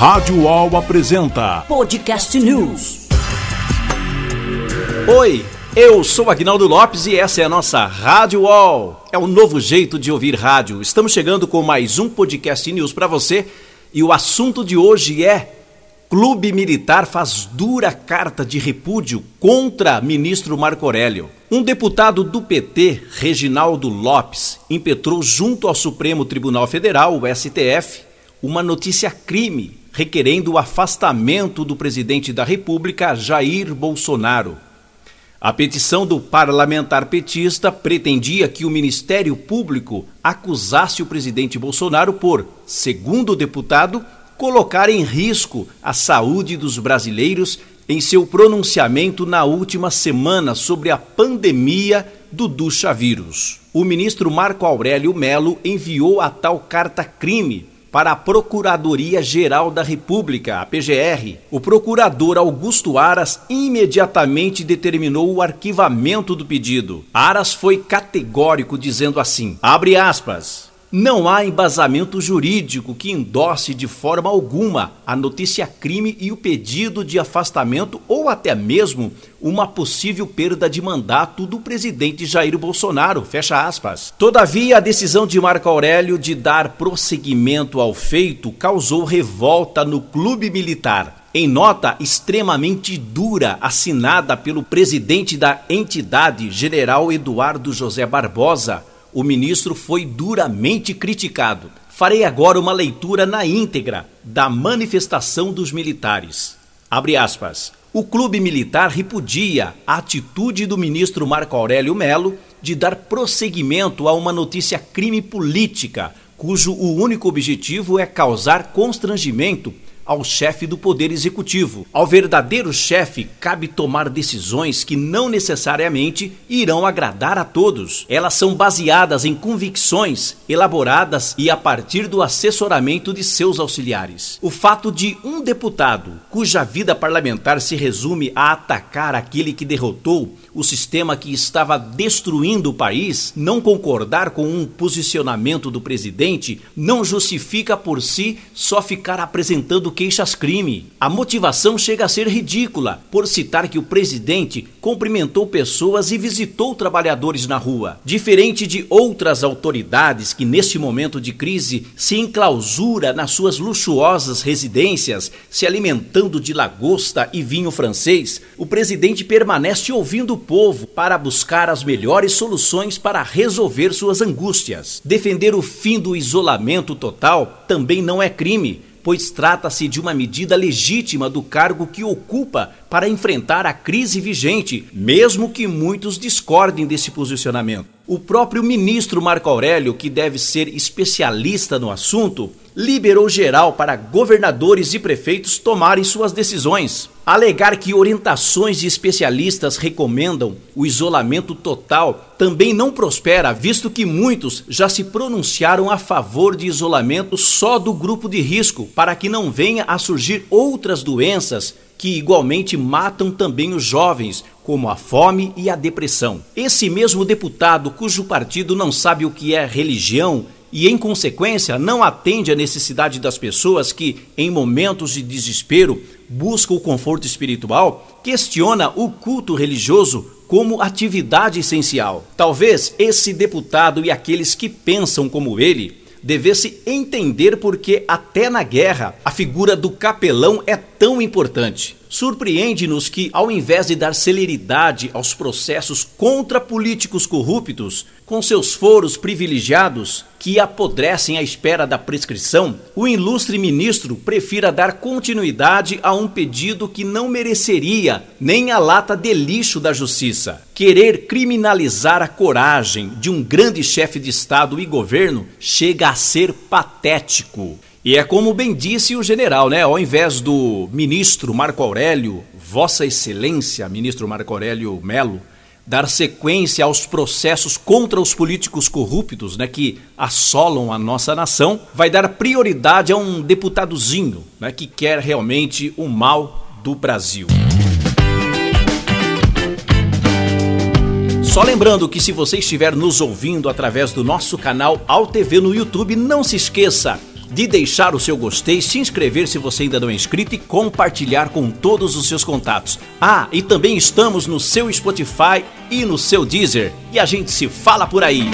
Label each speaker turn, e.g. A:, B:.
A: Rádio UOL apresenta
B: Podcast News.
C: Oi, eu sou Agnaldo Lopes e essa é a nossa Rádio UOL. É um novo jeito de ouvir rádio. Estamos chegando com mais um Podcast News para você e o assunto de hoje é Clube Militar faz dura carta de repúdio contra ministro Marco Aurélio. Um deputado do PT, Reginaldo Lopes, impetrou junto ao Supremo Tribunal Federal, o STF, uma notícia crime requerendo o afastamento do presidente da República, Jair Bolsonaro. A petição do parlamentar petista pretendia que o Ministério Público acusasse o presidente Bolsonaro por, segundo o deputado, colocar em risco a saúde dos brasileiros em seu pronunciamento na última semana sobre a pandemia do ducha-vírus. O ministro Marco Aurélio Melo enviou a tal carta-crime para a Procuradoria-Geral da República, a PGR. O procurador Augusto Aras imediatamente determinou o arquivamento do pedido. Aras foi categórico dizendo assim: abre aspas. Não há embasamento jurídico que endosse de forma alguma a notícia crime e o pedido de afastamento ou até mesmo uma possível perda de mandato do presidente Jair Bolsonaro. Fecha aspas. Todavia, a decisão de Marco Aurélio de dar prosseguimento ao feito causou revolta no clube militar. Em nota extremamente dura assinada pelo presidente da entidade, General Eduardo José Barbosa, o ministro foi duramente criticado. Farei agora uma leitura na íntegra da manifestação dos militares. Abre aspas. O clube militar repudia a atitude do ministro Marco Aurélio Melo de dar prosseguimento a uma notícia crime política, cujo o único objetivo é causar constrangimento ao chefe do Poder Executivo. Ao verdadeiro chefe cabe tomar decisões que não necessariamente irão agradar a todos. Elas são baseadas em convicções elaboradas e a partir do assessoramento de seus auxiliares. O fato de um deputado, cuja vida parlamentar se resume a atacar aquele que derrotou o sistema que estava destruindo o país, não concordar com um posicionamento do presidente, não justifica por si só ficar apresentando queixas-crime. A motivação chega a ser ridícula por citar que o presidente cumprimentou pessoas e visitou trabalhadores na rua. Diferente de outras autoridades que, neste momento de crise, se enclausura nas suas luxuosas residências, se alimentando de lagosta e vinho francês, o presidente permanece ouvindo povo para buscar as melhores soluções para resolver suas angústias. Defender o fim do isolamento total também não é crime, pois trata-se de uma medida legítima do cargo que ocupa para enfrentar a crise vigente, mesmo que muitos discordem desse posicionamento. O próprio ministro Marco Aurélio, que deve ser especialista no assunto, liberou geral para governadores e prefeitos tomarem suas decisões. Alegar que orientações de especialistas recomendam o isolamento total também não prospera, visto que muitos já se pronunciaram a favor de isolamento só do grupo de risco, para que não venha a surgir outras doenças que igualmente matam também os jovens, como a fome e a depressão. Esse mesmo deputado, cujo partido não sabe o que é religião e, em consequência, não atende à necessidade das pessoas que, em momentos de desespero, buscam o conforto espiritual, questiona o culto religioso como atividade essencial. Talvez esse deputado e aqueles que pensam como ele devesse entender porque até na guerra a figura do capelão é tão importante. Surpreende-nos que, ao invés de dar celeridade aos processos contra políticos corruptos, com seus foros privilegiados que apodrecem à espera da prescrição, o ilustre ministro prefira dar continuidade a um pedido que não mereceria nem a lata de lixo da justiça. Querer criminalizar a coragem de um grande chefe de Estado e governo chega a ser patético. E é como bem disse o general, né? Ao invés do ministro Marco Aurélio, Vossa Excelência, ministro Marco Aurélio Melo, dar sequência aos processos contra os políticos corruptos, né, que assolam a nossa nação, vai dar prioridade a um deputadozinho, né, que quer realmente o mal do Brasil. Só lembrando que se você estiver nos ouvindo através do nosso canal Al TV no YouTube, não se esqueça de deixar o seu gostei, se inscrever se você ainda não é inscrito e compartilhar com todos os seus contatos. Ah, e também estamos no seu Spotify e no seu Deezer. E a gente se fala por aí.